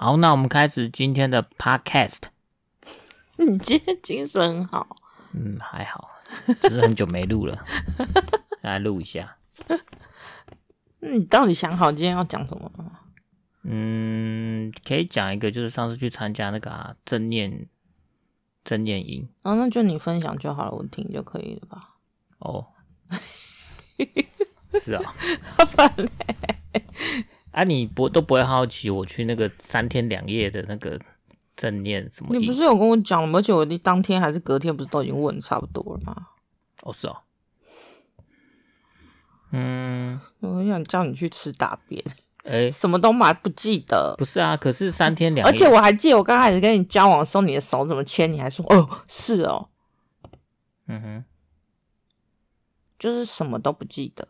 好，那我们开始今天的 podcast。你今天精神很好？嗯，还好，只是很久没录了，来录一下。你到底想好今天要讲什么吗？嗯，可以讲一个，就是上次去参加那个、啊、正念正念营。哦，那就你分享就好了，我听就可以了吧？哦，是啊。啊，你不都不会好奇我去那个三天两夜的那个正念什么？你不是有跟我讲吗？而且我当天还是隔天，不是都已经问差不多了吗？哦，是哦。嗯，我很想叫你去吃大便。哎、欸，什么都买不记得？不是啊，可是三天两夜，而且我还记得我刚开始跟你交往的时候，你的手怎么牵？你还说哦，是哦。嗯哼，就是什么都不记得。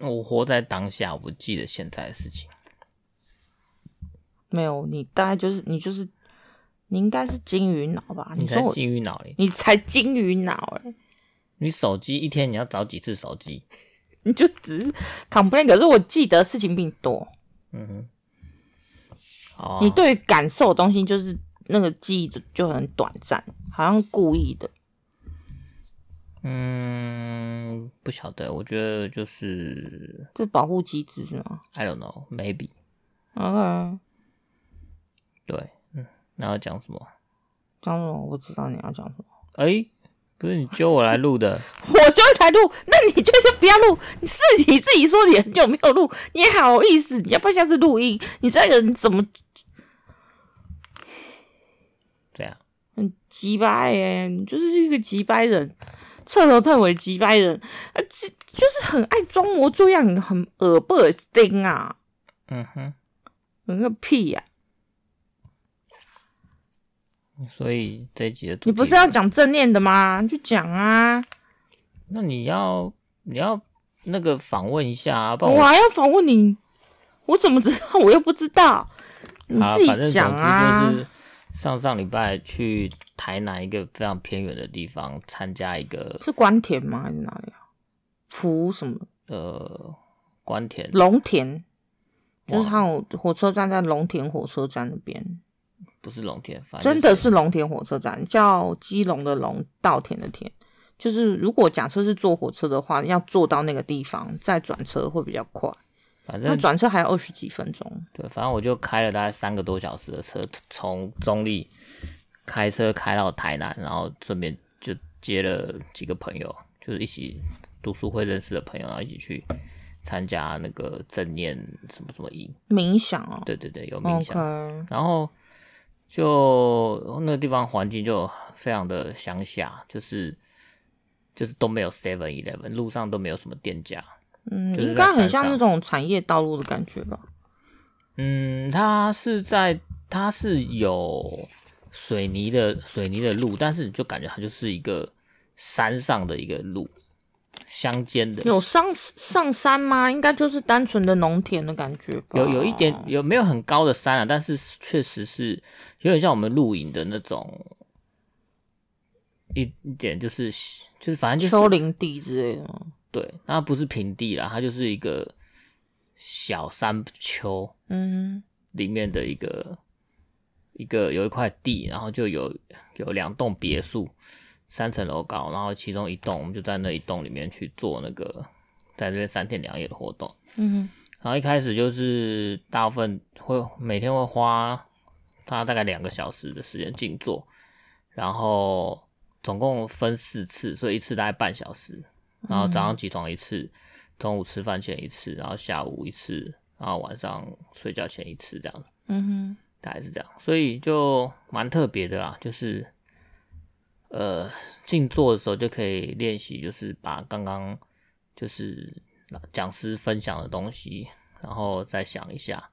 我活在当下，我不记得现在的事情。没有，你大概就是你就是你应该是金鱼脑吧？你才金鱼脑嘞！你才金鱼脑哎！你手机一天你要找几次手机？你就只是 complain，可是我记得事情并多。嗯哼。哦。你对于感受的东西就是那个记忆就很短暂，好像故意的。嗯，不晓得，我觉得就是这保护机制是吗？I don't know, maybe. OK。对，嗯，那要讲什么？讲什么？我不知道你要讲什么。哎、欸，不是你揪我来录的，我就来录，那你就先不要录。你是你自己说你很久没有录，你好意思？你要不要下次录音？你这个人怎么这样？很鸡掰耶，你就是一个鸡掰人。彻头彻尾击败人，啊，就就是很爱装模作样，很耳不恶心啊？嗯哼，很个屁呀，啊！所以这一集的你不是要讲正念的吗？就讲啊！那你要你要那个访问一下啊！不然我，我还要访问你，我怎么知道？我又不知道，你自己讲啊！上上礼拜去台南一个非常偏远的地方参加一个，是关田吗？还是哪里啊？福什么？呃，关田龙田，就是它有火车站在龙田火车站那边，不是龙田，反正真的是龙田火车站，叫基隆的龙，稻田的田。就是如果假设是坐火车的话，要坐到那个地方再转车会比较快。反正转车还有二十几分钟。对，反正我就开了大概三个多小时的车，从中立开车开到台南，然后顺便就接了几个朋友，就是一起读书会认识的朋友，然后一起去参加那个正念什么什么营冥想哦。对对对，有冥想。然后就那个地方环境就非常的乡下，就是就是都没有 Seven Eleven，路上都没有什么店家。嗯，应该很像那种产业道路的感觉吧。嗯，它是在，它是有水泥的水泥的路，但是你就感觉它就是一个山上的一个路，乡间的。有上上山吗？应该就是单纯的农田的感觉吧。有有一点有没有很高的山啊？但是确实是有点像我们露营的那种一一点，就是就是反正就是丘陵地之类的。对，那不是平地啦，它就是一个小山丘，嗯，里面的一个一个有一块地，然后就有有两栋别墅，三层楼高，然后其中一栋我们就在那一栋里面去做那个在这边三天两夜的活动，嗯，然后一开始就是大部分会每天会花他大概两个小时的时间静坐，然后总共分四次，所以一次大概半小时。然后早上起床一次，中午吃饭前一次，然后下午一次，然后晚上睡觉前一次，这样子。嗯哼，大概是这样，所以就蛮特别的啦。就是，呃，静坐的时候就可以练习，就是把刚刚就是讲师分享的东西，然后再想一下。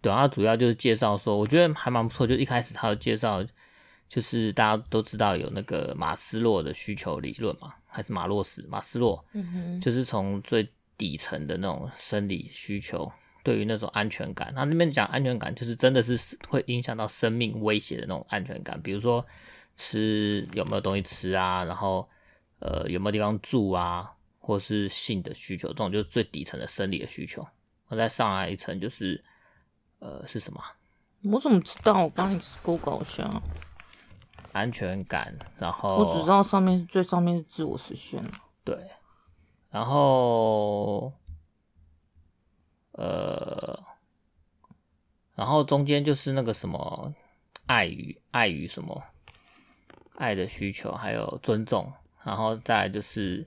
对啊，主要就是介绍说，我觉得还蛮不错。就一开始他有介绍。就是大家都知道有那个马斯洛的需求理论嘛，还是马洛斯？马斯洛，就是从最底层的那种生理需求，对于那种安全感，他那边讲安全感，就是真的是会影响到生命威胁的那种安全感，比如说吃有没有东西吃啊，然后呃有没有地方住啊，或是性的需求，这种就是最底层的生理的需求。我再上来一层就是呃是什么？我怎么知道？我帮你 Google 一下。安全感，然后我只知道上面最上面是自我实现。对，然后呃，然后中间就是那个什么爱与爱与什么爱的需求，还有尊重，然后再来就是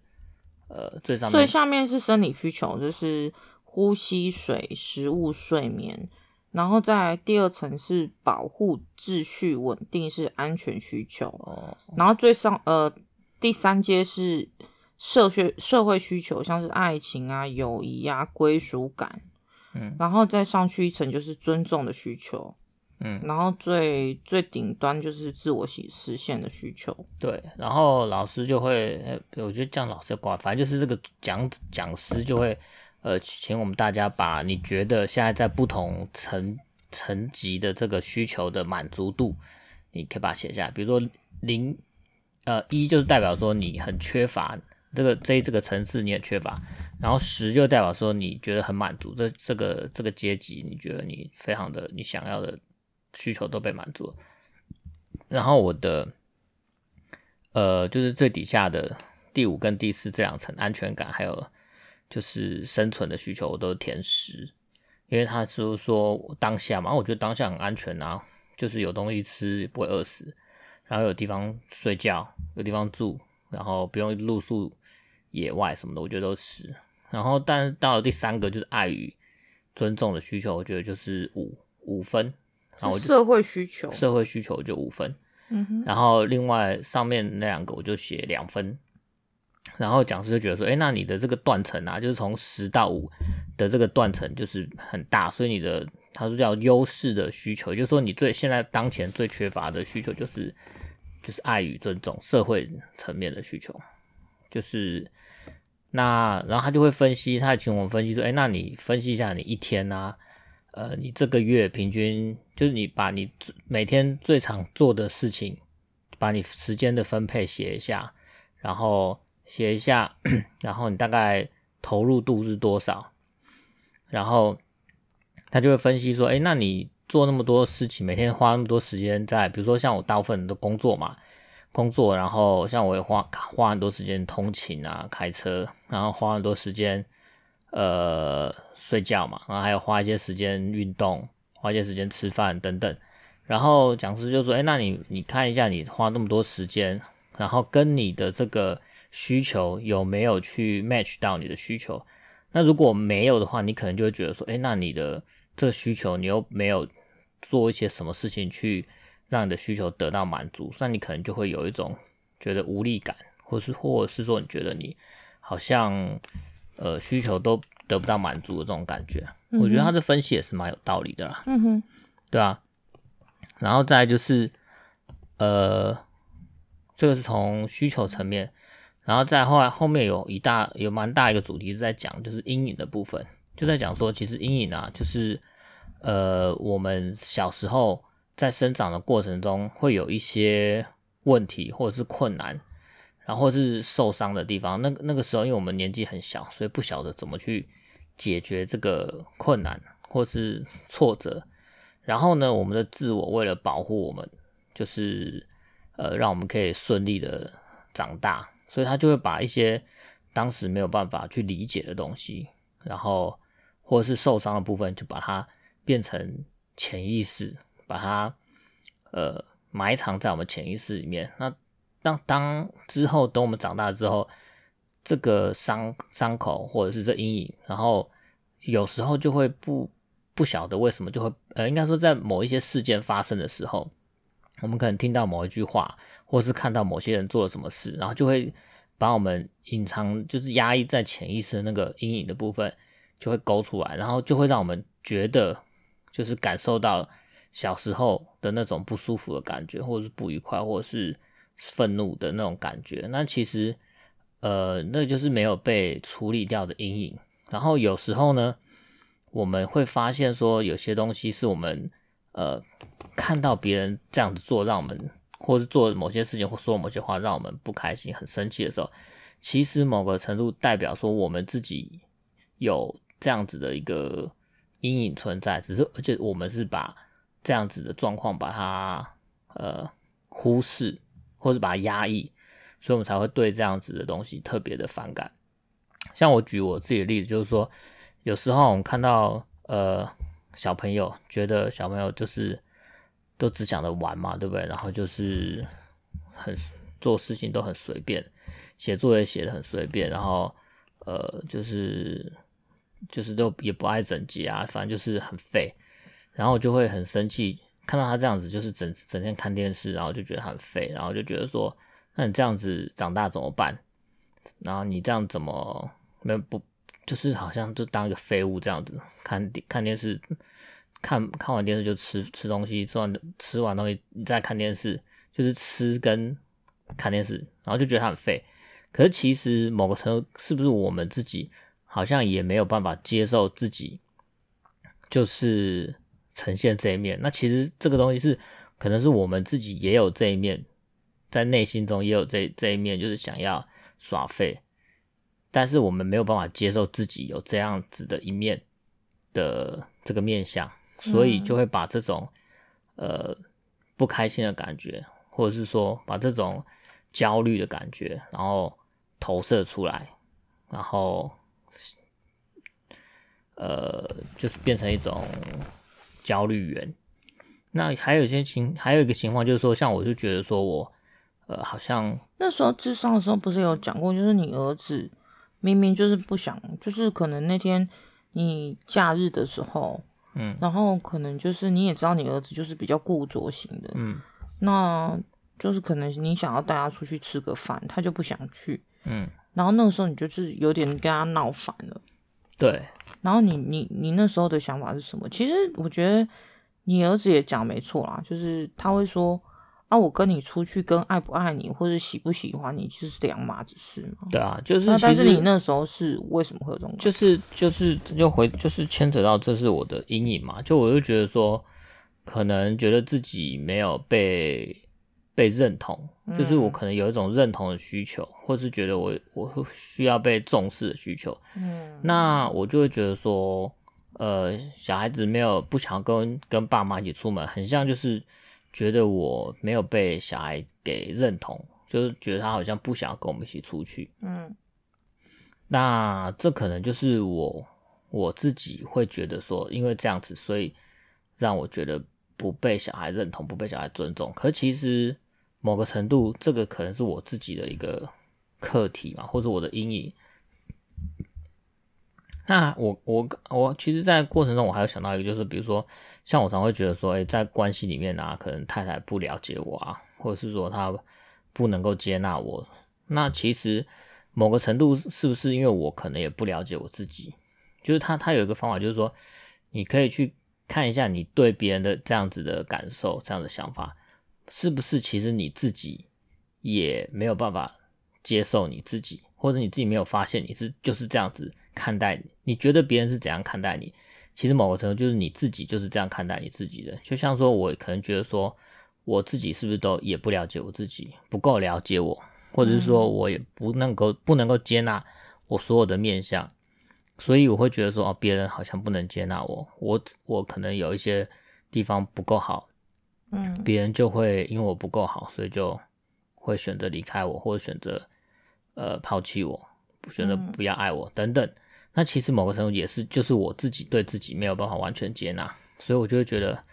呃最上面最下面是生理需求，就是呼吸、水、食物、睡眠。然后再来第二层是保护、秩序、稳定，是安全需求。哦。然后最上呃第三阶是社会社会需求，像是爱情啊、友谊啊、归属感。嗯。然后再上去一层就是尊重的需求。嗯。然后最最顶端就是自我实实现的需求。对。然后老师就会，我觉得这样老师挂，反正就是这个讲讲师就会。呃，请我们大家把你觉得现在在不同层层级的这个需求的满足度，你可以把它写下来。比如说零，呃，一就是代表说你很缺乏这个这这个层次你很缺乏，然后十就代表说你觉得很满足，这这个这个阶级你觉得你非常的你想要的需求都被满足了。然后我的，呃，就是最底下的第五跟第四这两层安全感还有。就是生存的需求，我都填十，因为他就是说当下嘛，我觉得当下很安全啊，就是有东西吃，不会饿死，然后有地方睡觉，有地方住，然后不用露宿野外什么的，我觉得都十。然后，但到了第三个就是爱与尊重的需求，我觉得就是五五分。然后我就社会需求，社会需求就五分。嗯哼。然后另外上面那两个我就写两分。然后讲师就觉得说，哎，那你的这个断层啊，就是从十到五的这个断层就是很大，所以你的他说叫优势的需求，就是说你最现在当前最缺乏的需求就是就是爱与尊重，社会层面的需求，就是那然后他就会分析，他请我们分析说，哎，那你分析一下你一天啊，呃，你这个月平均就是你把你每天最常做的事情，把你时间的分配写一下，然后。写一下，然后你大概投入度是多少？然后他就会分析说，哎，那你做那么多事情，每天花那么多时间在，比如说像我大部分的工作嘛，工作，然后像我也花花很多时间通勤啊，开车，然后花很多时间呃睡觉嘛，然后还有花一些时间运动，花一些时间吃饭等等。然后讲师就说，哎，那你你看一下，你花那么多时间，然后跟你的这个。需求有没有去 match 到你的需求？那如果没有的话，你可能就会觉得说，诶，那你的这个需求你又没有做一些什么事情去让你的需求得到满足，那你可能就会有一种觉得无力感，或是或者是说你觉得你好像呃需求都得不到满足的这种感觉。嗯、我觉得他的分析也是蛮有道理的啦。嗯哼，对啊。然后再来就是呃，这个是从需求层面。然后再后来后面有一大有蛮大一个主题是在讲，就是阴影的部分，就在讲说，其实阴影啊，就是呃我们小时候在生长的过程中会有一些问题或者是困难，然后是受伤的地方。那那个时候因为我们年纪很小，所以不晓得怎么去解决这个困难或是挫折。然后呢，我们的自我为了保护我们，就是呃让我们可以顺利的长大。所以他就会把一些当时没有办法去理解的东西，然后或者是受伤的部分，就把它变成潜意识，把它呃埋藏在我们潜意识里面。那当当之后，等我们长大之后，这个伤伤口或者是这阴影，然后有时候就会不不晓得为什么就会呃，应该说在某一些事件发生的时候，我们可能听到某一句话。或是看到某些人做了什么事，然后就会把我们隐藏，就是压抑在潜意识的那个阴影的部分，就会勾出来，然后就会让我们觉得，就是感受到小时候的那种不舒服的感觉，或者是不愉快，或者是愤怒的那种感觉。那其实，呃，那就是没有被处理掉的阴影。然后有时候呢，我们会发现说，有些东西是我们呃看到别人这样子做，让我们。或是做某些事情，或说某些话，让我们不开心、很生气的时候，其实某个程度代表说我们自己有这样子的一个阴影存在，只是而且我们是把这样子的状况把它呃忽视，或是把它压抑，所以我们才会对这样子的东西特别的反感。像我举我自己的例子，就是说，有时候我们看到呃小朋友，觉得小朋友就是都只想着玩嘛，对不对？然后就是很做事情都很随便，写作业写的很随便，然后呃就是就是都也不爱整洁啊，反正就是很废，然后我就会很生气，看到他这样子，就是整整天看电视，然后就觉得很废，然后就觉得说，那你这样子长大怎么办？然后你这样怎么？没不，就是好像就当一个废物这样子看看电视，看看完电视就吃吃东西，吃完吃完东西再看电视，就是吃跟看电视，然后就觉得他很废。可是其实某个程度是不是我们自己好像也没有办法接受自己，就是呈现这一面。那其实这个东西是可能是我们自己也有这一面，在内心中也有这这一面，就是想要耍废。但是我们没有办法接受自己有这样子的一面的这个面相，所以就会把这种呃不开心的感觉，或者是说把这种焦虑的感觉，然后投射出来，然后呃就是变成一种焦虑源。那还有一些情，还有一个情况就是说，像我就觉得说我呃好像那时候智商的时候不是有讲过，就是你儿子。明明就是不想，就是可能那天你假日的时候，嗯，然后可能就是你也知道你儿子就是比较固着型的，嗯，那就是可能你想要带他出去吃个饭，他就不想去，嗯，然后那个时候你就是有点跟他闹翻了，对，然后你你你那时候的想法是什么？其实我觉得你儿子也讲没错啦，就是他会说。啊，我跟你出去，跟爱不爱你或者喜不喜欢你，就是两码子事嘛。对啊，就是。但是你那时候是为什么会有这种？就是就是又回，就是牵扯到这是我的阴影嘛。就我就觉得说，可能觉得自己没有被被认同，就是我可能有一种认同的需求，嗯、或是觉得我我需要被重视的需求。嗯。那我就会觉得说，呃，小孩子没有不想跟跟爸妈一起出门，很像就是。觉得我没有被小孩给认同，就是觉得他好像不想跟我们一起出去。嗯，那这可能就是我我自己会觉得说，因为这样子，所以让我觉得不被小孩认同，不被小孩尊重。可其实某个程度，这个可能是我自己的一个课题嘛，或者我的阴影。那我我我其实，在过程中我还有想到一个，就是比如说，像我常会觉得说，诶，在关系里面啊，可能太太不了解我啊，或者是说她不能够接纳我。那其实某个程度是不是因为我可能也不了解我自己？就是他他有一个方法，就是说，你可以去看一下你对别人的这样子的感受，这样的想法，是不是其实你自己也没有办法接受你自己，或者你自己没有发现你是就是这样子。看待你，你觉得别人是怎样看待你？其实某个程度就是你自己就是这样看待你自己的。就像说，我可能觉得说，我自己是不是都也不了解我自己，不够了解我，或者是说我也不能够不能够接纳我所有的面相，所以我会觉得说，哦，别人好像不能接纳我，我我可能有一些地方不够好，嗯，别人就会因为我不够好，所以就会选择离开我，或者选择呃抛弃我，选择不要爱我等等。那其实某个程度也是，就是我自己对自己没有办法完全接纳，所以我就会觉得，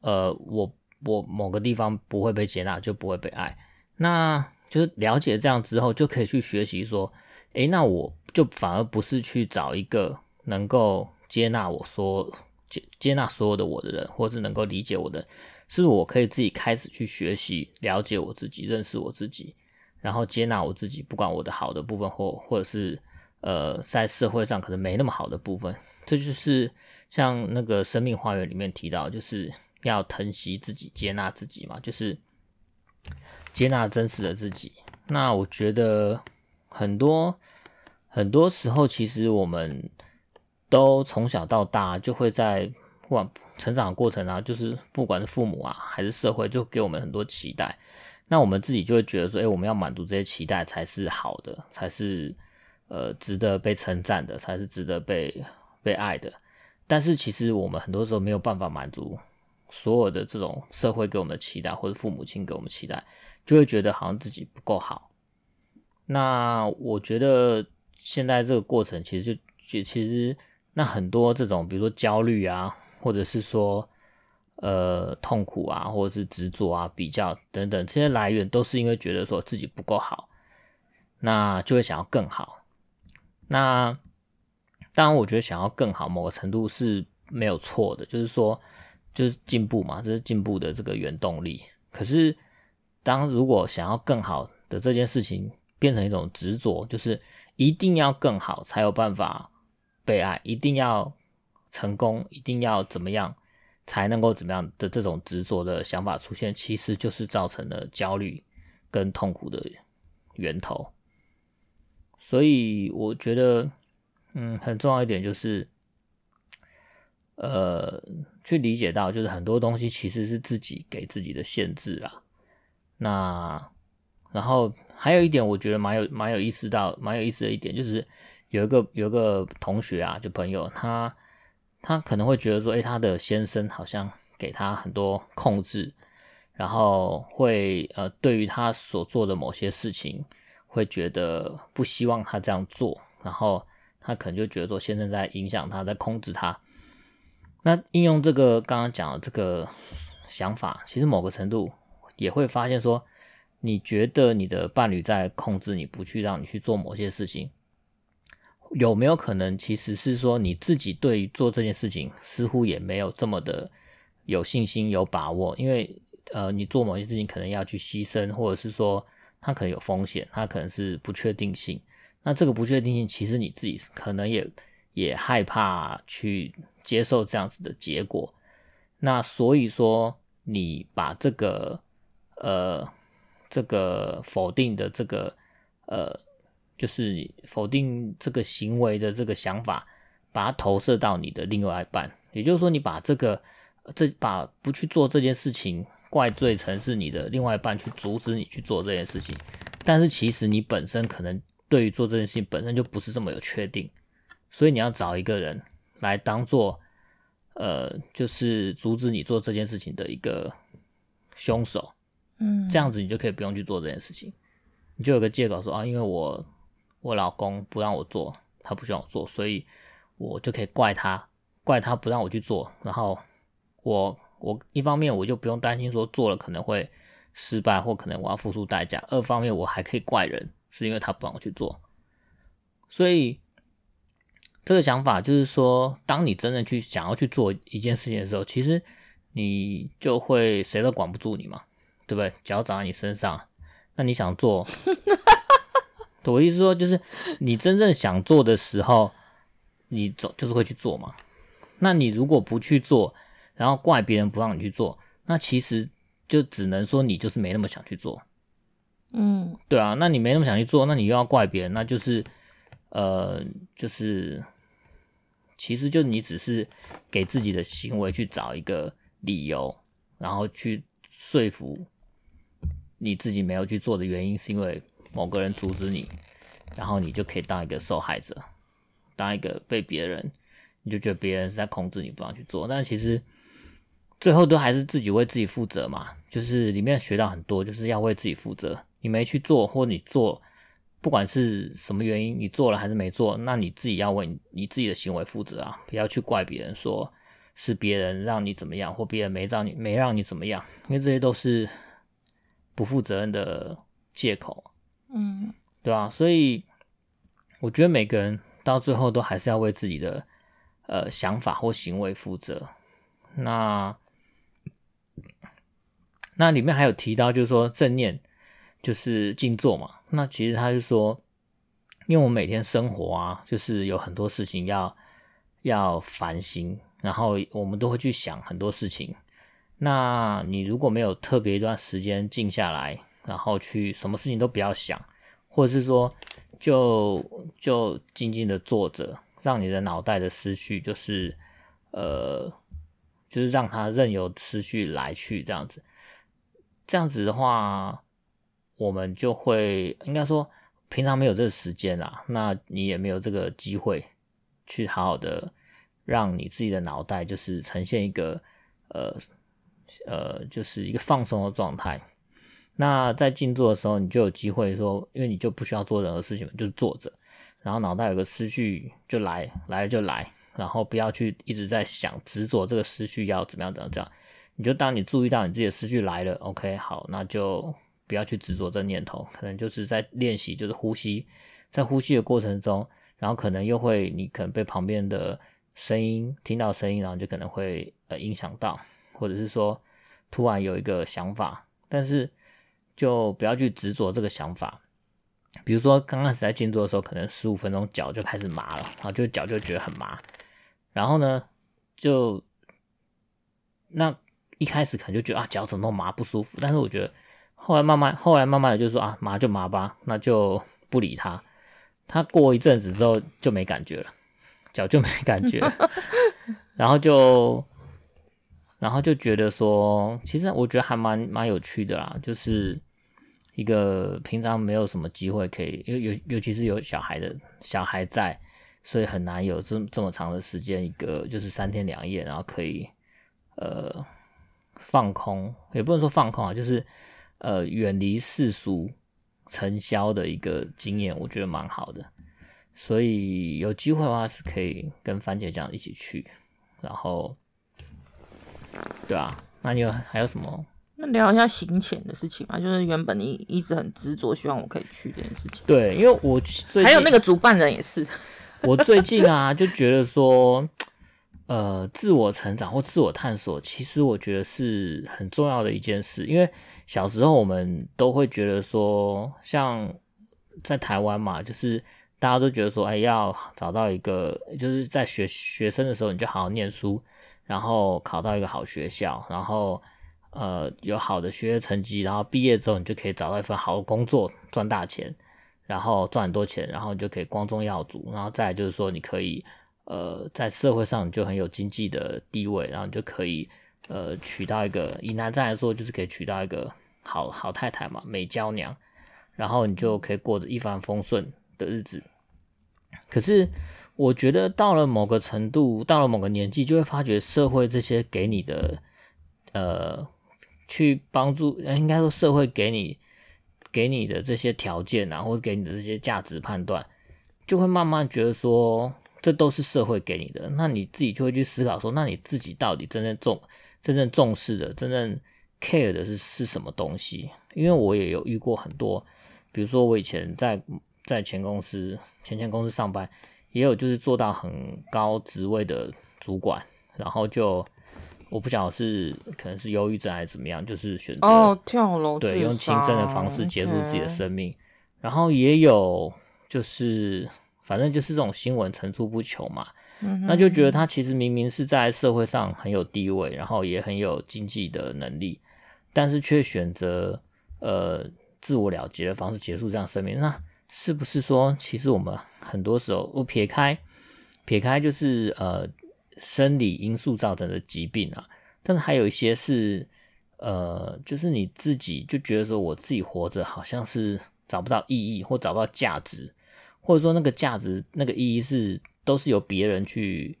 呃，我我某个地方不会被接纳，就不会被爱。那就是了解这样之后，就可以去学习说，诶，那我就反而不是去找一个能够接纳我说接接纳所有的我的人，或是能够理解我的，是不是我可以自己开始去学习了解我自己，认识我自己，然后接纳我自己，不管我的好的部分或或者是。呃，在社会上可能没那么好的部分，这就是像那个生命花园里面提到，就是要疼惜自己，接纳自己嘛，就是接纳真实的自己。那我觉得很多很多时候，其实我们都从小到大就会在不管成长的过程啊，就是不管是父母啊还是社会，就给我们很多期待。那我们自己就会觉得说，哎，我们要满足这些期待才是好的，才是。呃，值得被称赞的才是值得被被爱的，但是其实我们很多时候没有办法满足所有的这种社会给我们的期待，或者父母亲给我们期待，就会觉得好像自己不够好。那我觉得现在这个过程其实就其实那很多这种比如说焦虑啊，或者是说呃痛苦啊，或者是执着啊、比较等等这些来源，都是因为觉得说自己不够好，那就会想要更好。那当然，我觉得想要更好，某个程度是没有错的，就是说就是进步嘛，这是进步的这个原动力。可是当如果想要更好的这件事情，变成一种执着，就是一定要更好才有办法被爱，一定要成功，一定要怎么样才能够怎么样的这种执着的想法出现，其实就是造成了焦虑跟痛苦的源头。所以我觉得，嗯，很重要一点就是，呃，去理解到，就是很多东西其实是自己给自己的限制啦。那然后。还有一点，我觉得蛮有蛮有意思到蛮有意思的一点，就是有一个有一个同学啊，就朋友，他他可能会觉得说，诶，他的先生好像给他很多控制，然后会呃，对于他所做的某些事情，会觉得不希望他这样做，然后他可能就觉得说，先生在影响他，在控制他。那应用这个刚刚讲的这个想法，其实某个程度也会发现说。你觉得你的伴侣在控制你，不去让你去做某些事情，有没有可能其实是说你自己对于做这件事情似乎也没有这么的有信心、有把握？因为呃，你做某些事情可能要去牺牲，或者是说它可能有风险，它可能是不确定性。那这个不确定性，其实你自己可能也也害怕去接受这样子的结果。那所以说，你把这个呃。这个否定的这个呃，就是否定这个行为的这个想法，把它投射到你的另外一半，也就是说，你把这个这把不去做这件事情怪罪成是你的另外一半去阻止你去做这件事情，但是其实你本身可能对于做这件事情本身就不是这么有确定，所以你要找一个人来当做呃，就是阻止你做这件事情的一个凶手。嗯，这样子你就可以不用去做这件事情，你就有个借口说啊，因为我我老公不让我做，他不希望我做，所以我就可以怪他，怪他不让我去做，然后我我一方面我就不用担心说做了可能会失败或可能我要付出代价，二方面我还可以怪人，是因为他不让我去做，所以这个想法就是说，当你真的去想要去做一件事情的时候，其实你就会谁都管不住你嘛。对不对？脚长在你身上，那你想做？我意思说，就是你真正想做的时候，你走就是会去做嘛。那你如果不去做，然后怪别人不让你去做，那其实就只能说你就是没那么想去做。嗯，对啊，那你没那么想去做，那你又要怪别人，那就是呃，就是其实就你只是给自己的行为去找一个理由，然后去说服。你自己没有去做的原因，是因为某个人阻止你，然后你就可以当一个受害者，当一个被别人，你就觉得别人是在控制你，不让去做。但其实最后都还是自己为自己负责嘛。就是里面学到很多，就是要为自己负责。你没去做，或你做，不管是什么原因，你做了还是没做，那你自己要为你自己的行为负责啊！不要去怪别人，说是别人让你怎么样，或别人没让你没让你怎么样，因为这些都是。不负责任的借口，嗯，对吧？所以我觉得每个人到最后都还是要为自己的呃想法或行为负责。那那里面还有提到，就是说正念就是静坐嘛。那其实他就说，因为我们每天生活啊，就是有很多事情要要烦心，然后我们都会去想很多事情。那你如果没有特别一段时间静下来，然后去什么事情都不要想，或者是说就就静静的坐着，让你的脑袋的思绪就是呃，就是让它任由思绪来去这样子，这样子的话，我们就会应该说平常没有这个时间啦，那你也没有这个机会去好好的让你自己的脑袋就是呈现一个呃呃，就是一个放松的状态。那在静坐的时候，你就有机会说，因为你就不需要做任何事情，就是坐着，然后脑袋有个思绪就来，来了就来，然后不要去一直在想执着这个思绪要怎么样怎样这样。你就当你注意到你自己的思绪来了，OK，好，那就不要去执着这念头，可能就是在练习，就是呼吸，在呼吸的过程中，然后可能又会你可能被旁边的声音听到声音，然后就可能会呃影响到，或者是说突然有一个想法，但是就不要去执着这个想法。比如说刚开始在静坐的时候，可能十五分钟脚就开始麻了，然后就脚就觉得很麻，然后呢就那。一开始可能就觉得啊，脚怎么那么麻不舒服，但是我觉得后来慢慢后来慢慢的就说啊，麻就麻吧，那就不理他。他过一阵子之后就没感觉了，脚就没感觉了，然后就然后就觉得说，其实我觉得还蛮蛮有趣的啦，就是一个平常没有什么机会可以，尤尤尤其是有小孩的小孩在，所以很难有这这么长的时间，一个就是三天两夜，然后可以呃。放空也不能说放空啊，就是呃远离世俗尘嚣的一个经验，我觉得蛮好的。所以有机会的话是可以跟番茄酱一起去，然后对啊，那你有还有什么？那聊一下行前的事情嘛，就是原本你一直很执着，希望我可以去这件事情。对，因为我最近还有那个主办人也是，我最近啊就觉得说。呃，自我成长或自我探索，其实我觉得是很重要的一件事。因为小时候我们都会觉得说，像在台湾嘛，就是大家都觉得说，哎，要找到一个，就是在学学生的时候，你就好好念书，然后考到一个好学校，然后呃有好的学业成绩，然后毕业之后你就可以找到一份好的工作，赚大钱，然后赚很多钱，然后你就可以光宗耀祖，然后再就是说你可以。呃，在社会上你就很有经济的地位，然后你就可以呃娶到一个，以男生来说就是可以娶到一个好好太太嘛，美娇娘，然后你就可以过着一帆风顺的日子。可是我觉得到了某个程度，到了某个年纪，就会发觉社会这些给你的呃，去帮助，应该说社会给你给你的这些条件啊，或者给你的这些价值判断，就会慢慢觉得说。这都是社会给你的，那你自己就会去思考说，那你自己到底真正重、真正重视的、真正 care 的是是什么东西？因为我也有遇过很多，比如说我以前在在前公司、前前公司上班，也有就是做到很高职位的主管，然后就我不晓得是可能是忧郁症还是怎么样，就是选择哦跳楼，对，用轻生的方式结束自己的生命，然后也有就是。反正就是这种新闻层出不穷嘛，嗯，那就觉得他其实明明是在社会上很有地位，然后也很有经济的能力，但是却选择呃自我了结的方式结束这样生命。那是不是说，其实我们很多时候，我撇开撇开就是呃生理因素造成的疾病啊，但是还有一些是呃，就是你自己就觉得说，我自己活着好像是找不到意义或找不到价值。或者说那个价值、那个意义是都是由别人去，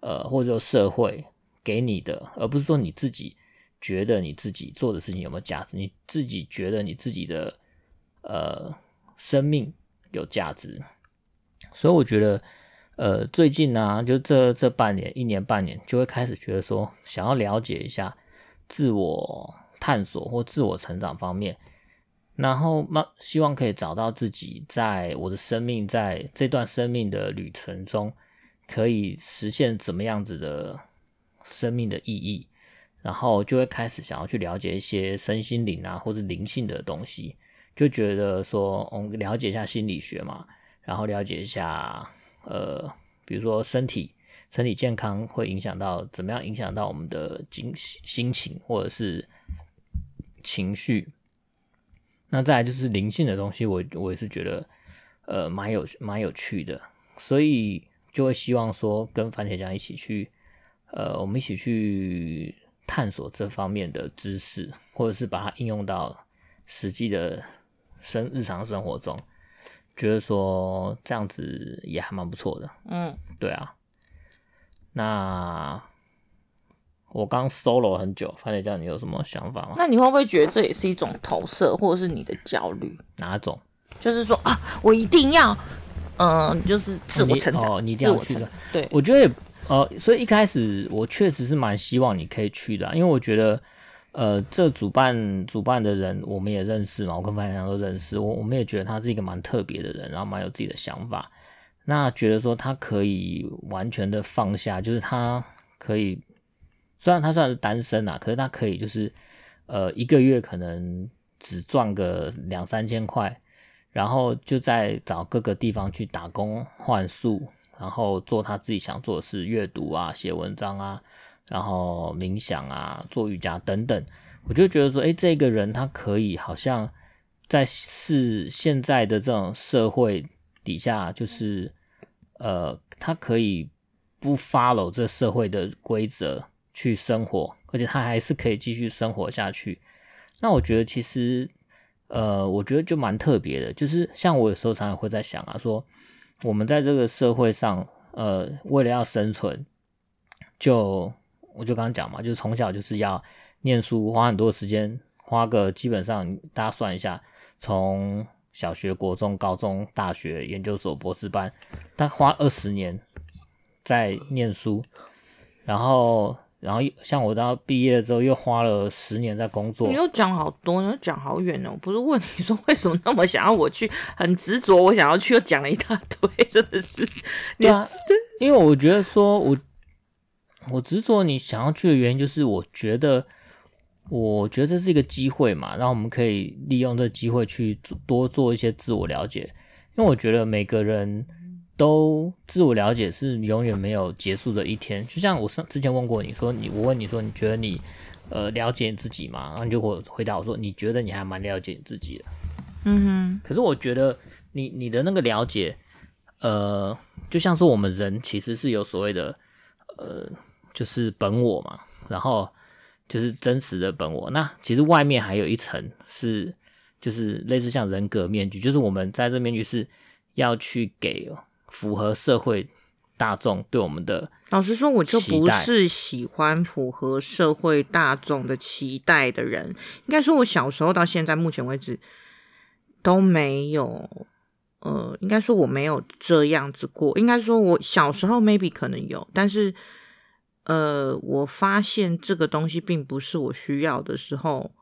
呃，或者说社会给你的，而不是说你自己觉得你自己做的事情有没有价值，你自己觉得你自己的呃生命有价值。所以我觉得，呃，最近呢、啊，就这这半年、一年半年，就会开始觉得说，想要了解一下自我探索或自我成长方面。然后，嘛，希望可以找到自己在我的生命，在这段生命的旅程中，可以实现怎么样子的生命的意义，然后就会开始想要去了解一些身心灵啊，或者灵性的东西，就觉得说，我们了解一下心理学嘛，然后了解一下，呃，比如说身体，身体健康会影响到怎么样影响到我们的心心情或者是情绪。那再来就是灵性的东西，我我也是觉得，呃，蛮有蛮有趣的，所以就会希望说跟番茄酱一起去，呃，我们一起去探索这方面的知识，或者是把它应用到实际的生日常生活中，觉得说这样子也还蛮不错的。嗯，对啊。那我刚 solo 很久，番茄酱，你有什么想法吗？那你会不会觉得这也是一种投射，或者是你的焦虑？哪种？就是说啊，我一定要，嗯、呃，就是自我成长，哦，你一定要去的。对，我觉得也，呃，所以一开始我确实是蛮希望你可以去的，因为我觉得，呃，这主办主办的人我们也认识嘛，我跟番茄酱都认识，我我们也觉得他是一个蛮特别的人，然后蛮有自己的想法。那觉得说他可以完全的放下，就是他可以，虽然他虽然是单身啊，可是他可以就是，呃，一个月可能只赚个两三千块，然后就在找各个地方去打工换宿，然后做他自己想做的事，阅读啊、写文章啊，然后冥想啊、做瑜伽等等。我就觉得说，诶，这个人他可以好像在是现在的这种社会底下，就是。呃，他可以不 follow 这社会的规则去生活，而且他还是可以继续生活下去。那我觉得其实，呃，我觉得就蛮特别的。就是像我有时候常常会在想啊，说我们在这个社会上，呃，为了要生存，就我就刚刚讲嘛，就是从小就是要念书，花很多时间，花个基本上大家算一下，从。小学、国中、高中、大学、研究所、博士班，他花二十年在念书，然后，然后像我到毕业了之后，又花了十年在工作。你又讲好多，你又讲好远哦！不是问你说为什么那么想要我去，很执着，我想要去，又讲了一大堆，真的是。对啊，因为我觉得说我我执着你想要去的原因，就是我觉得。我觉得这是一个机会嘛，然后我们可以利用这个机会去多做一些自我了解，因为我觉得每个人都自我了解是永远没有结束的一天。就像我上之前问过你说，你我问你说，你觉得你呃了解你自己吗？然后你就回回答我说，你觉得你还蛮了解你自己的。嗯哼。可是我觉得你你的那个了解，呃，就像说我们人其实是有所谓的呃，就是本我嘛，然后。就是真实的本我。那其实外面还有一层是，就是类似像人格面具，就是我们在这面具是要去给符合社会大众对我们的。老实说，我就不是喜欢符合社会大众的期待的人。应该说，我小时候到现在目前为止都没有，呃，应该说我没有这样子过。应该说，我小时候 maybe 可能有，但是。呃，我发现这个东西并不是我需要的时候，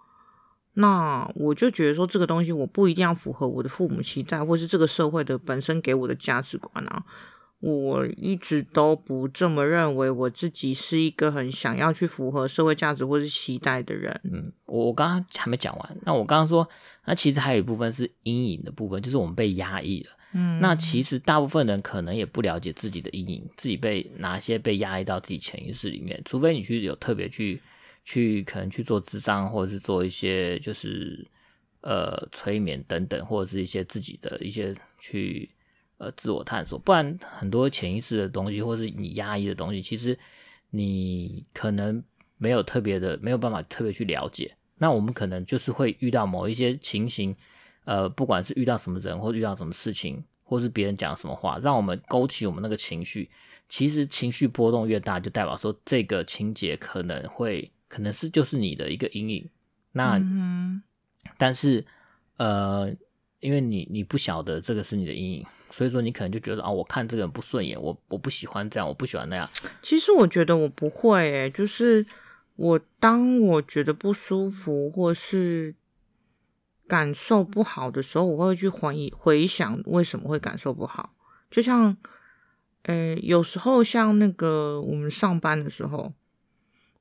那我就觉得说这个东西我不一定要符合我的父母期待，或是这个社会的本身给我的价值观啊。我一直都不这么认为，我自己是一个很想要去符合社会价值或是期待的人。嗯，我刚刚还没讲完，那我刚刚说，那其实还有一部分是阴影的部分，就是我们被压抑了。嗯，那其实大部分人可能也不了解自己的阴影，自己被哪些被压抑到自己潜意识里面，除非你去有特别去去可能去做咨商，或者是做一些就是呃催眠等等，或者是一些自己的一些去呃自我探索，不然很多潜意识的东西，或是你压抑的东西，其实你可能没有特别的没有办法特别去了解。那我们可能就是会遇到某一些情形。呃，不管是遇到什么人，或遇到什么事情，或是别人讲什么话，让我们勾起我们那个情绪。其实情绪波动越大，就代表说这个情节可能会，可能是就是你的一个阴影。那，嗯、但是，呃，因为你你不晓得这个是你的阴影，所以说你可能就觉得啊，我看这个人不顺眼，我我不喜欢这样，我不喜欢那样。其实我觉得我不会，诶，就是我当我觉得不舒服，或是。感受不好的时候，我会去怀疑、回想为什么会感受不好。就像，呃，有时候像那个我们上班的时候，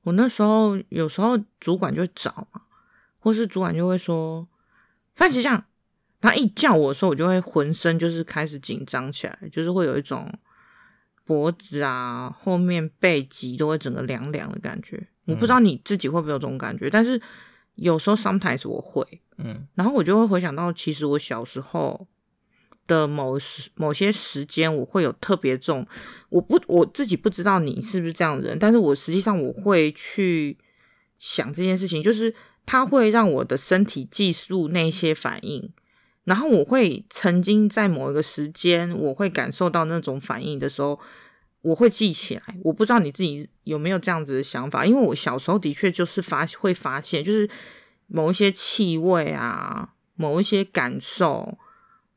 我那时候有时候主管就会找嘛，或是主管就会说番茄酱，他一叫我的时候，我就会浑身就是开始紧张起来，就是会有一种脖子啊、后面背脊都会整个凉凉的感觉。我不知道你自己会不会有这种感觉，但是有时候 sometimes 我会。嗯，然后我就会回想到，其实我小时候的某时某些时间，我会有特别重。我不我自己不知道你是不是这样的人，但是我实际上我会去想这件事情，就是它会让我的身体记录那些反应，然后我会曾经在某一个时间，我会感受到那种反应的时候，我会记起来。我不知道你自己有没有这样子的想法，因为我小时候的确就是发会发现，就是某一些气味啊，某一些感受，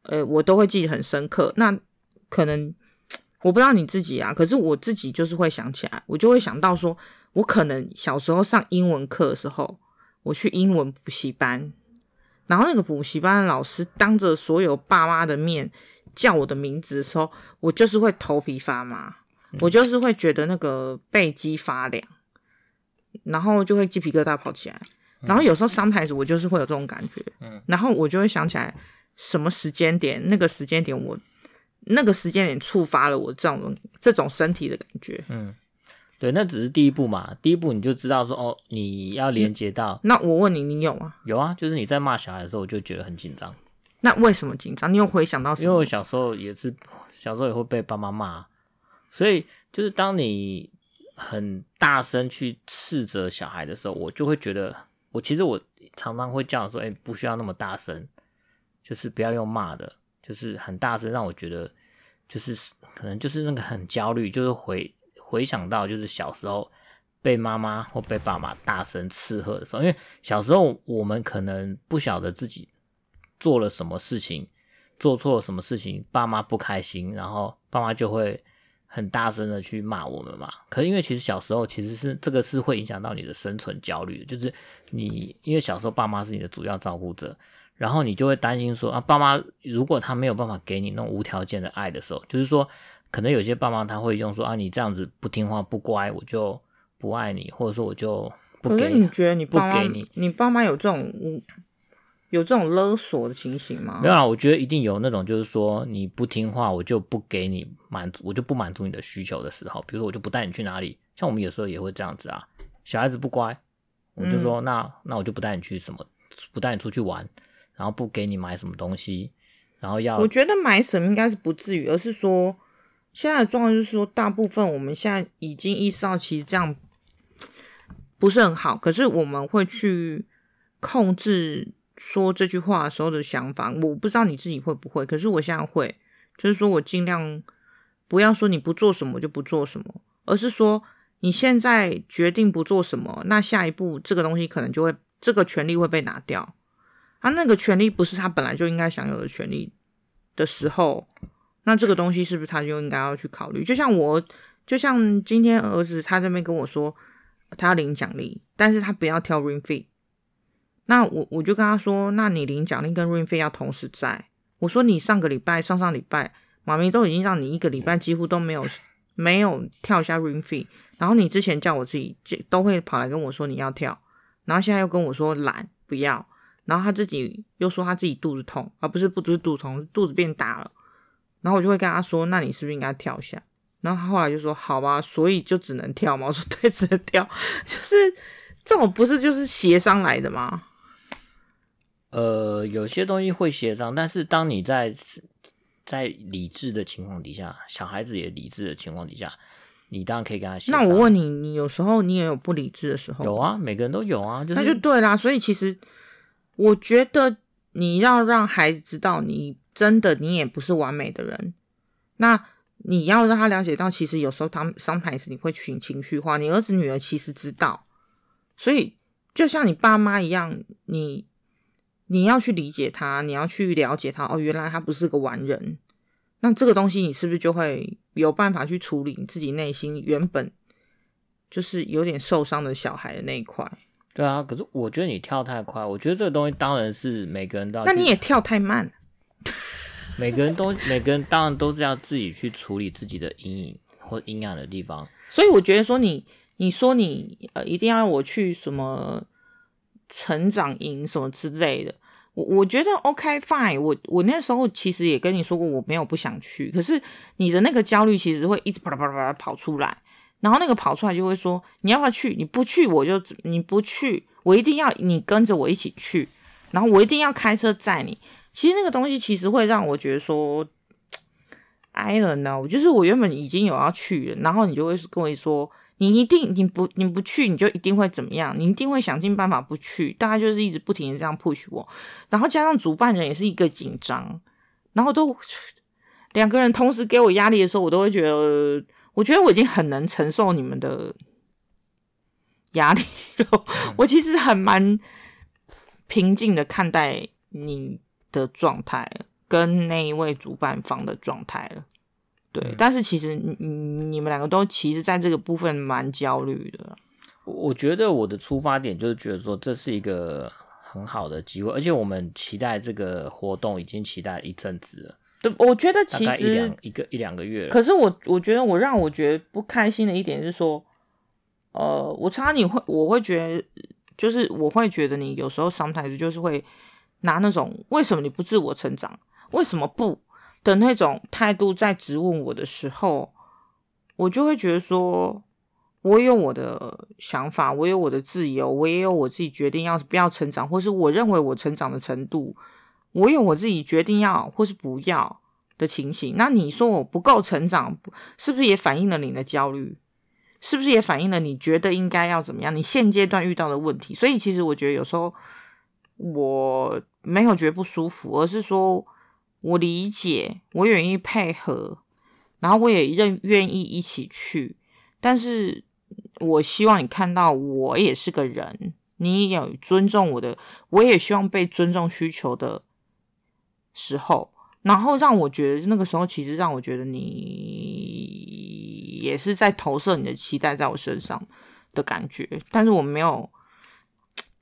呃，我都会记得很深刻。那可能我不知道你自己啊，可是我自己就是会想起来，我就会想到说，我可能小时候上英文课的时候，我去英文补习班。然后那个补习班的老师当着所有爸妈的面叫我的名字的时候，我就是会头皮发麻，嗯、我就是会觉得那个背脊发凉，然后就会鸡皮疙瘩跑起来。然后有时候 sometimes 我就是会有这种感觉，嗯，然后我就会想起来什么时间点，那个时间点我那个时间点触发了我这种这种身体的感觉，嗯。对，那只是第一步嘛。第一步你就知道说，哦，你要连接到。嗯、那我问你，你有吗？有啊，就是你在骂小孩的时候，我就觉得很紧张。那为什么紧张？你有回想到什么？因为我小时候也是，小时候也会被爸妈骂，所以就是当你很大声去斥责小孩的时候，我就会觉得，我其实我常常会叫说，哎，不需要那么大声，就是不要用骂的，就是很大声，让我觉得就是可能就是那个很焦虑，就是回。回想到就是小时候被妈妈或被爸妈大声斥喝的时候，因为小时候我们可能不晓得自己做了什么事情，做错了什么事情，爸妈不开心，然后爸妈就会很大声的去骂我们嘛。可是因为其实小时候其实是这个是会影响到你的生存焦虑，就是你因为小时候爸妈是你的主要照顾者，然后你就会担心说啊，爸妈如果他没有办法给你那种无条件的爱的时候，就是说。可能有些爸妈他会用说啊，你这样子不听话不乖，我就不爱你，或者说我就不给你。可是你觉得你爸妈不给你，你爸妈有这种有这种勒索的情形吗？没有啊，我觉得一定有那种，就是说你不听话，我就不给你满足，我就不满足你的需求的时候。比如说，我就不带你去哪里。像我们有时候也会这样子啊，小孩子不乖，我就说、嗯、那那我就不带你去什么，不带你出去玩，然后不给你买什么东西，然后要。我觉得买什么应该是不至于，而是说。现在的状况就是说，大部分我们现在已经意识到，其实这样不是很好。可是我们会去控制说这句话的时候的想法。我不知道你自己会不会，可是我现在会，就是说我尽量不要说你不做什么就不做什么，而是说你现在决定不做什么，那下一步这个东西可能就会这个权利会被拿掉。啊，那个权利不是他本来就应该享有的权利的时候。那这个东西是不是他就应该要去考虑？就像我，就像今天儿子他这边跟我说，他要领奖励，但是他不要挑 Ring Fit。那我我就跟他说，那你领奖励跟 Ring Fit 要同时在。我说你上个礼拜、上上礼拜，妈咪都已经让你一个礼拜几乎都没有没有跳一下 Ring Fit，然后你之前叫我自己都会跑来跟我说你要跳，然后现在又跟我说懒不要，然后他自己又说他自己肚子痛，而不是不只是肚子痛，肚子变大了。然后我就会跟他说：“那你是不是应该跳下？”然后他后来就说：“好吧，所以就只能跳嘛。”我说：“对，只能跳。”就是这种不是就是协商来的吗？呃，有些东西会协商，但是当你在在理智的情况底下，小孩子也理智的情况底下，你当然可以跟他协商。那我问你，你有时候你也有不理智的时候？有啊，每个人都有啊。就是、那就对啦。所以其实我觉得你要让孩子知道你。真的，你也不是完美的人。那你要让他了解到，其实有时候他 sometimes 你会情情绪化。你儿子女儿其实知道，所以就像你爸妈一样，你你要去理解他，你要去了解他。哦，原来他不是个完人。那这个东西，你是不是就会有办法去处理你自己内心原本就是有点受伤的小孩的那一块？对啊，可是我觉得你跳太快。我觉得这个东西当然是每个人都要。那你也跳太慢。每个人都，每个人当然都是要自己去处理自己的阴影或阴暗的地方。所以我觉得说你，你说你呃一定要我去什么成长营什么之类的，我我觉得 OK fine 我。我我那时候其实也跟你说过，我没有不想去。可是你的那个焦虑其实会一直啪啦啪啦啪啦跑出来，然后那个跑出来就会说你要不要去？你不去我就你不去，我一定要你跟着我一起去，然后我一定要开车载你。其实那个东西其实会让我觉得说，I don't know，就是我原本已经有要去了，然后你就会跟我说，你一定你不你不去，你就一定会怎么样，你一定会想尽办法不去，大概就是一直不停的这样 push 我，然后加上主办人也是一个紧张，然后都两个人同时给我压力的时候，我都会觉得我觉得我已经很能承受你们的压力了。嗯、我其实很蛮平静的看待你的状态，跟那一位主办方的状态了。对，嗯、但是其实你你们两个都其实在这个部分蛮焦虑的。我觉得我的出发点就是觉得说，这是一个很好的机会，而且我们期待这个活动已经期待了一阵子了。对，我觉得其实一一个一两个月了。可是我我觉得我让我觉得不开心的一点是说，呃，我常常你会我会觉得，就是我会觉得你有时候 sometimes 就是会拿那种为什么你不自我成长，为什么不的那种态度在质问我的时候，我就会觉得说。我有我的想法，我有我的自由，我也有我自己决定要不要成长，或是我认为我成长的程度，我有我自己决定要或是不要的情形。那你说我不够成长，是不是也反映了你的焦虑？是不是也反映了你觉得应该要怎么样？你现阶段遇到的问题。所以其实我觉得有时候我没有觉得不舒服，而是说我理解，我愿意配合，然后我也认愿意一起去，但是。我希望你看到我也是个人，你有尊重我的，我也希望被尊重需求的时候，然后让我觉得那个时候其实让我觉得你也是在投射你的期待在我身上的感觉，但是我没有，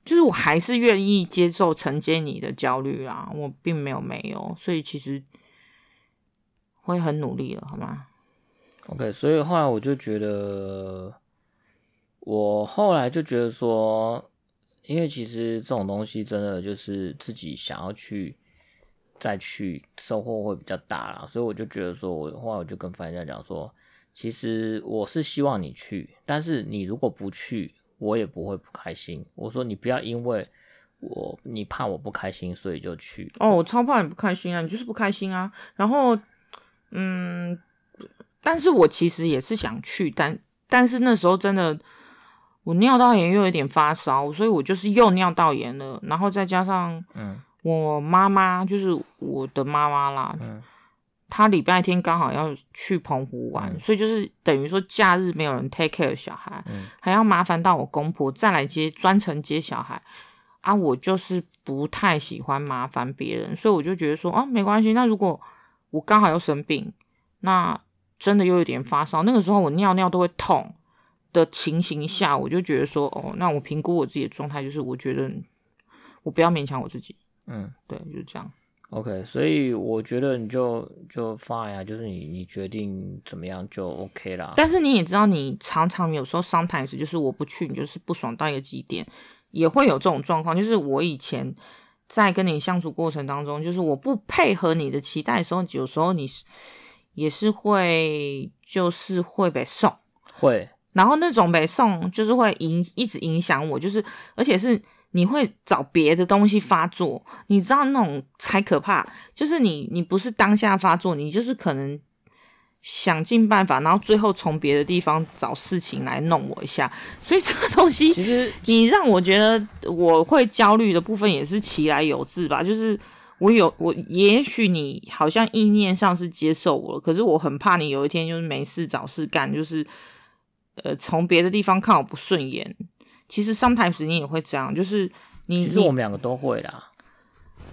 就是我还是愿意接受承接你的焦虑啊，我并没有没有，所以其实会很努力了，好吗？OK，所以后来我就觉得。我后来就觉得说，因为其实这种东西真的就是自己想要去再去收获会比较大啦，所以我就觉得说，我后来我就跟范家讲说，其实我是希望你去，但是你如果不去，我也不会不开心。我说你不要因为我你怕我不开心，所以就去。哦，我超怕你不开心啊，你就是不开心啊。然后，嗯，但是我其实也是想去，但但是那时候真的。我尿道炎又有点发烧，所以我就是又尿道炎了，然后再加上，嗯，我妈妈就是我的妈妈啦，嗯，她礼拜天刚好要去澎湖玩，嗯，所以就是等于说假日没有人 take care 小孩，嗯，还要麻烦到我公婆再来接，专程接小孩，啊，我就是不太喜欢麻烦别人，所以我就觉得说，啊，没关系，那如果我刚好又生病，那真的又有点发烧，那个时候我尿尿都会痛。的情形下，我就觉得说，哦，那我评估我自己的状态，就是我觉得我不要勉强我自己，嗯，对，就是这样。OK，所以我觉得你就就 fine 啊，就是你你决定怎么样就 OK 啦。但是你也知道，你常常有时候 sometimes 就是我不去，你就是不爽到一个极点，也会有这种状况。就是我以前在跟你相处过程当中，就是我不配合你的期待的时候，有时候你是也是会就是会被送会。然后那种被送就是会影一直影响我，就是而且是你会找别的东西发作，你知道那种才可怕，就是你你不是当下发作，你就是可能想尽办法，然后最后从别的地方找事情来弄我一下，所以这个东西其实你让我觉得我会焦虑的部分也是其来有自吧，就是我有我也许你好像意念上是接受我了，可是我很怕你有一天就是没事找事干，就是。呃，从别的地方看我不顺眼，其实 sometimes 你也会这样，就是你。其实我们两个都会啦。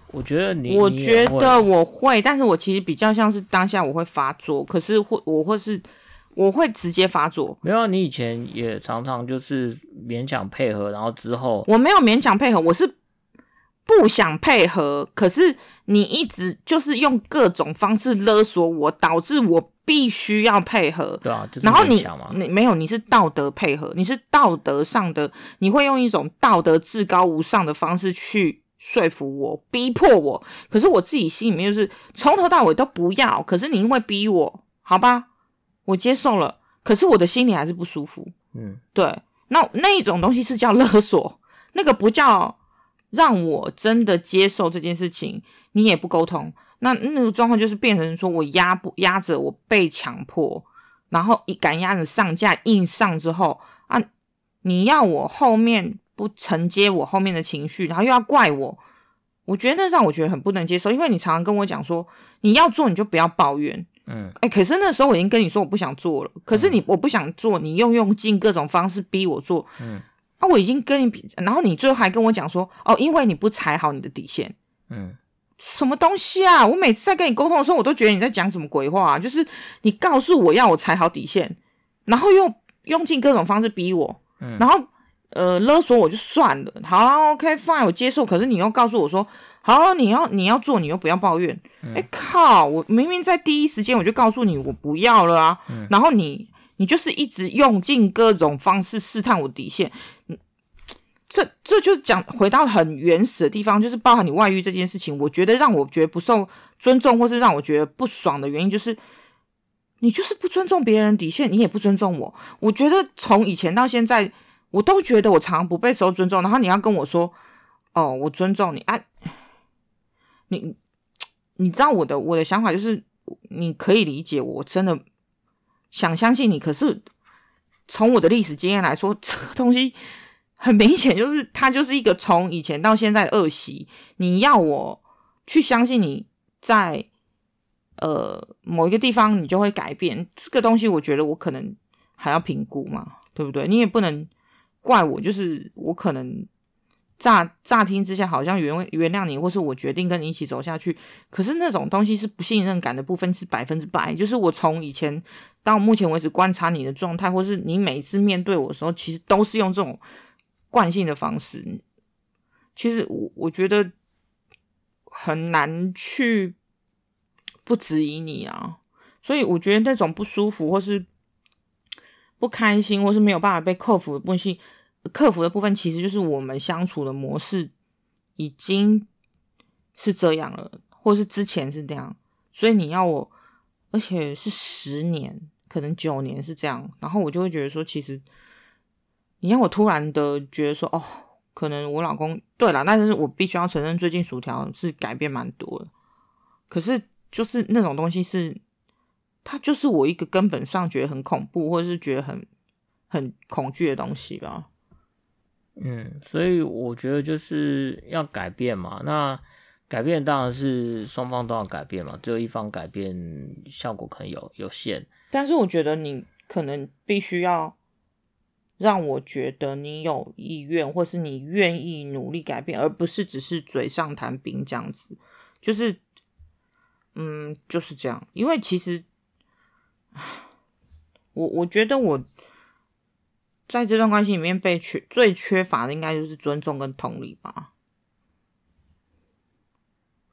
我觉得你，我觉得我会，但是我其实比较像是当下我会发作，可是会我会是我会直接发作。没有，你以前也常常就是勉强配合，然后之后我没有勉强配合，我是不想配合，可是你一直就是用各种方式勒索我，导致我。必须要配合，对啊，然后你你没有，你是道德配合，你是道德上的，你会用一种道德至高无上的方式去说服我，逼迫我。可是我自己心里面就是从头到尾都不要，可是你因为逼我，好吧，我接受了，可是我的心里还是不舒服。嗯，对，那那一种东西是叫勒索，那个不叫让我真的接受这件事情，你也不沟通。那那个状况就是变成说我压不压着我被强迫，然后一赶鸭子上架硬上之后啊，你要我后面不承接我后面的情绪，然后又要怪我，我觉得那让我觉得很不能接受，因为你常常跟我讲说你要做你就不要抱怨，嗯，哎、欸，可是那时候我已经跟你说我不想做了，可是你、嗯、我不想做，你又用尽各种方式逼我做，嗯，啊，我已经跟你比，然后你最后还跟我讲说，哦，因为你不踩好你的底线，嗯，什么东西啊？我每次在跟你沟通的时候，我都觉得你在讲什么鬼话啊？就是你告诉我要我踩好底线，然后又用尽各种方式逼我，嗯，然后呃勒索我就算了，好啊，OK fine，我接受，可是你又告诉我说。好，你要你要做，你又不要抱怨。哎、靠！我明明在第一时间我就告诉你我不要了啊，嗯、然后你你就是一直用尽各种方式试探我底线。这这就讲回到很原始的地方，就是包含你外遇这件事情。我觉得让我觉得不受尊重，或是让我觉得不爽的原因，就是你就是不尊重别人底线，你也不尊重我。我觉得从以前到现在，我都觉得我常常不被受尊重，然后你要跟我说哦，我尊重你啊。你你知道我的我的想法就是，你可以理解我，我真的想相信你。可是从我的历史经验来说，这个东西很明显就是它就是一个从以前到现在恶习。你要我去相信你在呃某一个地方你就会改变这个东西，我觉得我可能还要评估嘛，对不对？你也不能怪我，就是我可能。乍乍听之下，好像原原谅你，或是我决定跟你一起走下去。可是那种东西是不信任感的部分是百分之百。就是我从以前到目前为止观察你的状态，或是你每一次面对我的时候，其实都是用这种惯性的方式。其实我我觉得很难去不质疑你啊。所以我觉得那种不舒服，或是不开心，或是没有办法被克服的部分。克服的部分其实就是我们相处的模式已经是这样了，或是之前是这样，所以你要我，而且是十年，可能九年是这样，然后我就会觉得说，其实你让我突然的觉得说，哦，可能我老公对了，但是我必须要承认，最近薯条是改变蛮多的，可是就是那种东西是，它就是我一个根本上觉得很恐怖，或者是觉得很很恐惧的东西吧。嗯，所以我觉得就是要改变嘛。那改变当然是双方都要改变嘛，只有一方改变效果可能有有限。但是我觉得你可能必须要让我觉得你有意愿，或是你愿意努力改变，而不是只是嘴上谈兵这样子。就是，嗯，就是这样。因为其实，我我觉得我。在这段关系里面，被缺最缺乏的应该就是尊重跟同理吧。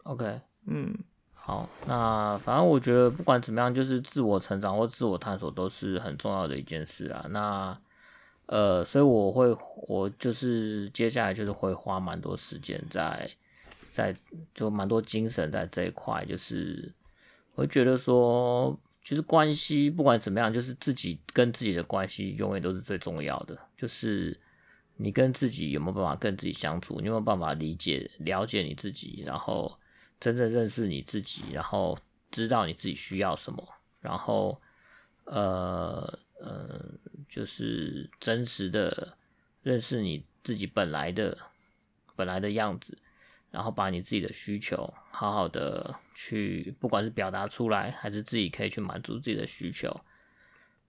OK，嗯，好，那反正我觉得不管怎么样，就是自我成长或自我探索都是很重要的一件事啊。那呃，所以我会，我就是接下来就是会花蛮多时间在在，就蛮多精神在这一块，就是我觉得说。就是关系不管怎么样，就是自己跟自己的关系永远都是最重要的。就是你跟自己有没有办法跟自己相处，你有没有办法理解、了解你自己，然后真正认识你自己，然后知道你自己需要什么，然后呃呃，就是真实的认识你自己本来的本来的样子。然后把你自己的需求好好的去，不管是表达出来，还是自己可以去满足自己的需求，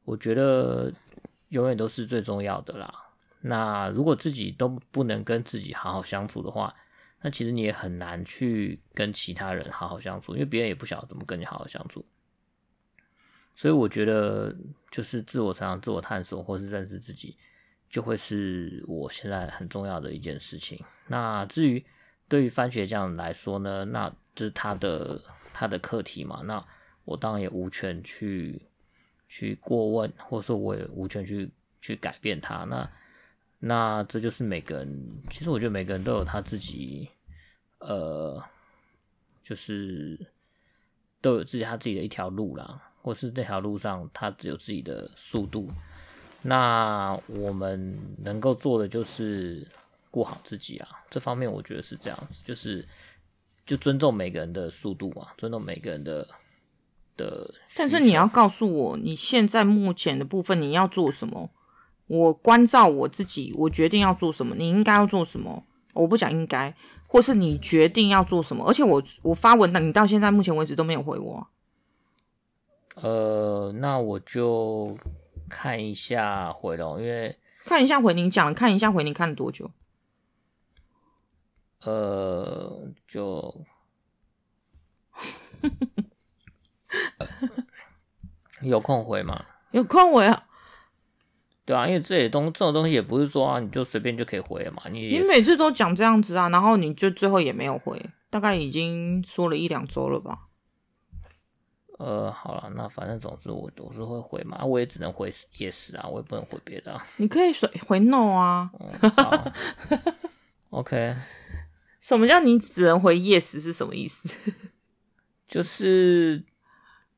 我觉得永远都是最重要的啦。那如果自己都不能跟自己好好相处的话，那其实你也很难去跟其他人好好相处，因为别人也不晓得怎么跟你好好相处。所以我觉得，就是自我成长、自我探索，或是认识自己，就会是我现在很重要的一件事情。那至于，对于番茄酱来说呢，那这是他的他的课题嘛。那我当然也无权去去过问，或者说我也无权去去改变他。那那这就是每个人，其实我觉得每个人都有他自己，呃，就是都有自己他自己的一条路啦，或是那条路上他只有自己的速度。那我们能够做的就是。过好自己啊，这方面我觉得是这样子，就是就尊重每个人的速度嘛，尊重每个人的的。但是你要告诉我，你现在目前的部分你要做什么？我关照我自己，我决定要做什么，你应该要做什么？我不讲应该，或是你决定要做什么？而且我我发文，那你到现在目前为止都没有回我。呃，那我就看一下回龙，因为看一下回，你讲看一下回，你看了多久？呃，就 有空回吗？有空回啊。对啊，因为这些东这种东西也不是说啊，你就随便就可以回了嘛。你你每次都讲这样子啊，然后你就最后也没有回，大概已经说了一两周了吧。呃，好了，那反正总之我我是会回嘛，我也只能回 yes 啊，我也不能回别的啊。你可以回回 no 啊。OK。什么叫你只能回 yes 是什么意思？就是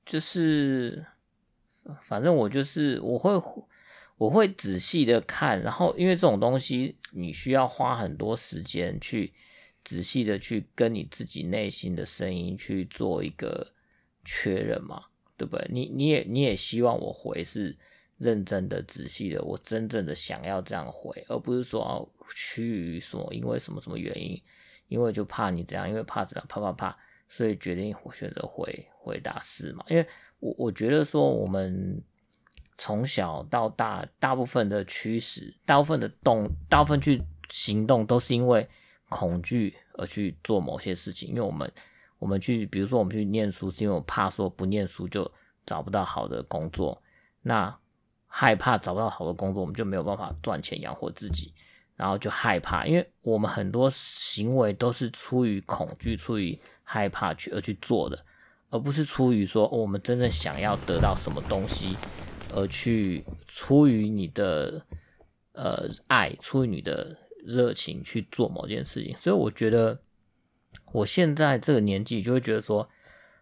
就是，反正我就是我会我会仔细的看，然后因为这种东西你需要花很多时间去仔细的去跟你自己内心的声音去做一个确认嘛，对不对？你你也你也希望我回是认真的、仔细的，我真正的想要这样回，而不是说哦趋于说因为什么什么原因。因为就怕你这样，因为怕怎样，怕怕怕，所以决定选择回回答是嘛？因为我我觉得说我们从小到大，大部分的驱使，大部分的动，大部分去行动，都是因为恐惧而去做某些事情。因为我们我们去，比如说我们去念书，是因为我怕说不念书就找不到好的工作，那害怕找不到好的工作，我们就没有办法赚钱养活自己。然后就害怕，因为我们很多行为都是出于恐惧、出于害怕去而去做的，而不是出于说我们真正想要得到什么东西而去出于你的呃爱、出于你的热情去做某件事情。所以我觉得我现在这个年纪就会觉得说，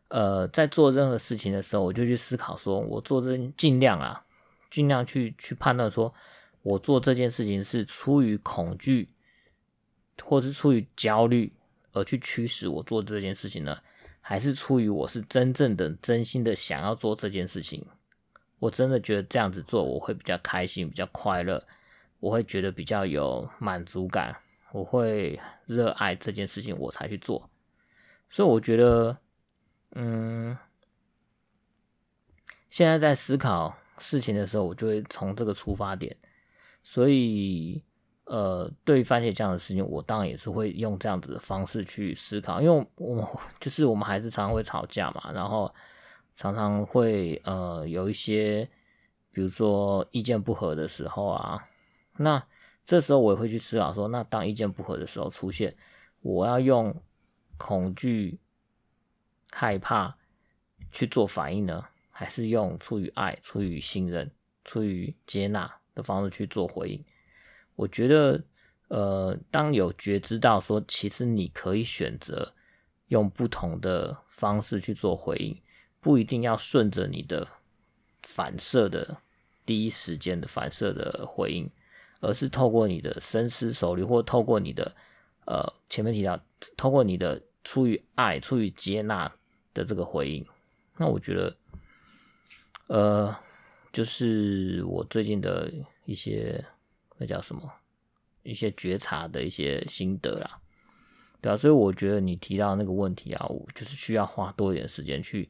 呃，在做任何事情的时候，我就去思考说，我做这尽量啊，尽量去去判断说。我做这件事情是出于恐惧，或是出于焦虑而去驱使我做这件事情呢？还是出于我是真正的、真心的想要做这件事情？我真的觉得这样子做我会比较开心、比较快乐，我会觉得比较有满足感，我会热爱这件事情，我才去做。所以我觉得，嗯，现在在思考事情的时候，我就会从这个出发点。所以，呃，对番茄酱的事情，我当然也是会用这样子的方式去思考，因为我就是我们还是常常会吵架嘛，然后常常会呃有一些，比如说意见不合的时候啊，那这时候我也会去思考说，那当意见不合的时候出现，我要用恐惧、害怕去做反应呢，还是用出于爱、出于信任、出于接纳？的方式去做回应，我觉得，呃，当有觉知到说，其实你可以选择用不同的方式去做回应，不一定要顺着你的反射的第一时间的反射的回应，而是透过你的深思熟虑，或透过你的，呃，前面提到，透过你的出于爱、出于接纳的这个回应，那我觉得，呃。就是我最近的一些那叫什么，一些觉察的一些心得啦，对啊，所以我觉得你提到那个问题啊，我就是需要花多一点时间去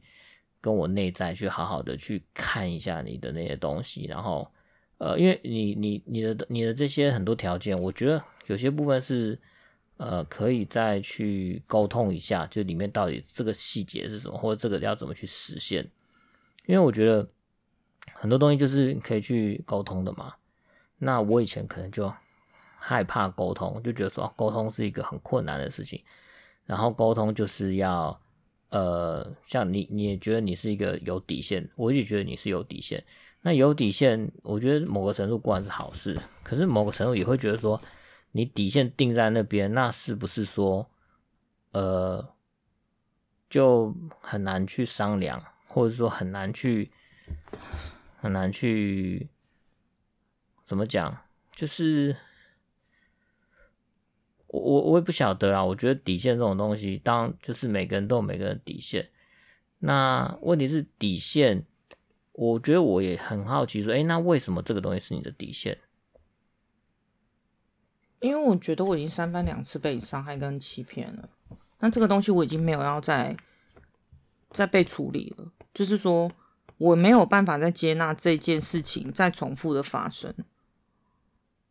跟我内在去好好的去看一下你的那些东西，然后呃，因为你你你的你的这些很多条件，我觉得有些部分是呃可以再去沟通一下，就里面到底这个细节是什么，或者这个要怎么去实现，因为我觉得。很多东西就是可以去沟通的嘛。那我以前可能就害怕沟通，就觉得说沟通是一个很困难的事情。然后沟通就是要，呃，像你你也觉得你是一个有底线，我也觉得你是有底线。那有底线，我觉得某个程度固然是好事，可是某个程度也会觉得说，你底线定在那边，那是不是说，呃，就很难去商量，或者说很难去。很难去怎么讲，就是我我我也不晓得啦。我觉得底线这种东西，当就是每个人都有每个人的底线。那问题是底线，我觉得我也很好奇，说，诶，那为什么这个东西是你的底线？因为我觉得我已经三番两次被伤害跟欺骗了，那这个东西我已经没有要再再被处理了，就是说。我没有办法再接纳这件事情再重复的发生。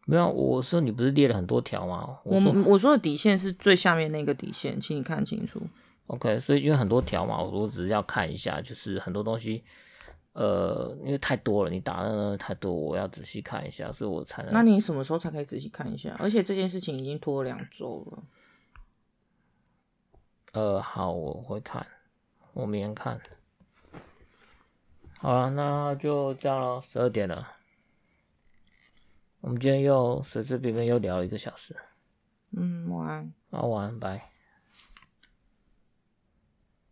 没有，我说你不是列了很多条吗？我说我，我说的底线是最下面那个底线，请你看清楚。OK，所以因为很多条嘛，我我只是要看一下，就是很多东西，呃，因为太多了，你打的太多，我要仔细看一下，所以我才能。那你什么时候才可以仔细看一下？而且这件事情已经拖了两周了。呃，好，我会看，我明天看。好了，那就这样咯，十二点了。我们今天又随随便便又聊了一个小时。嗯，晚安。好，晚安，拜。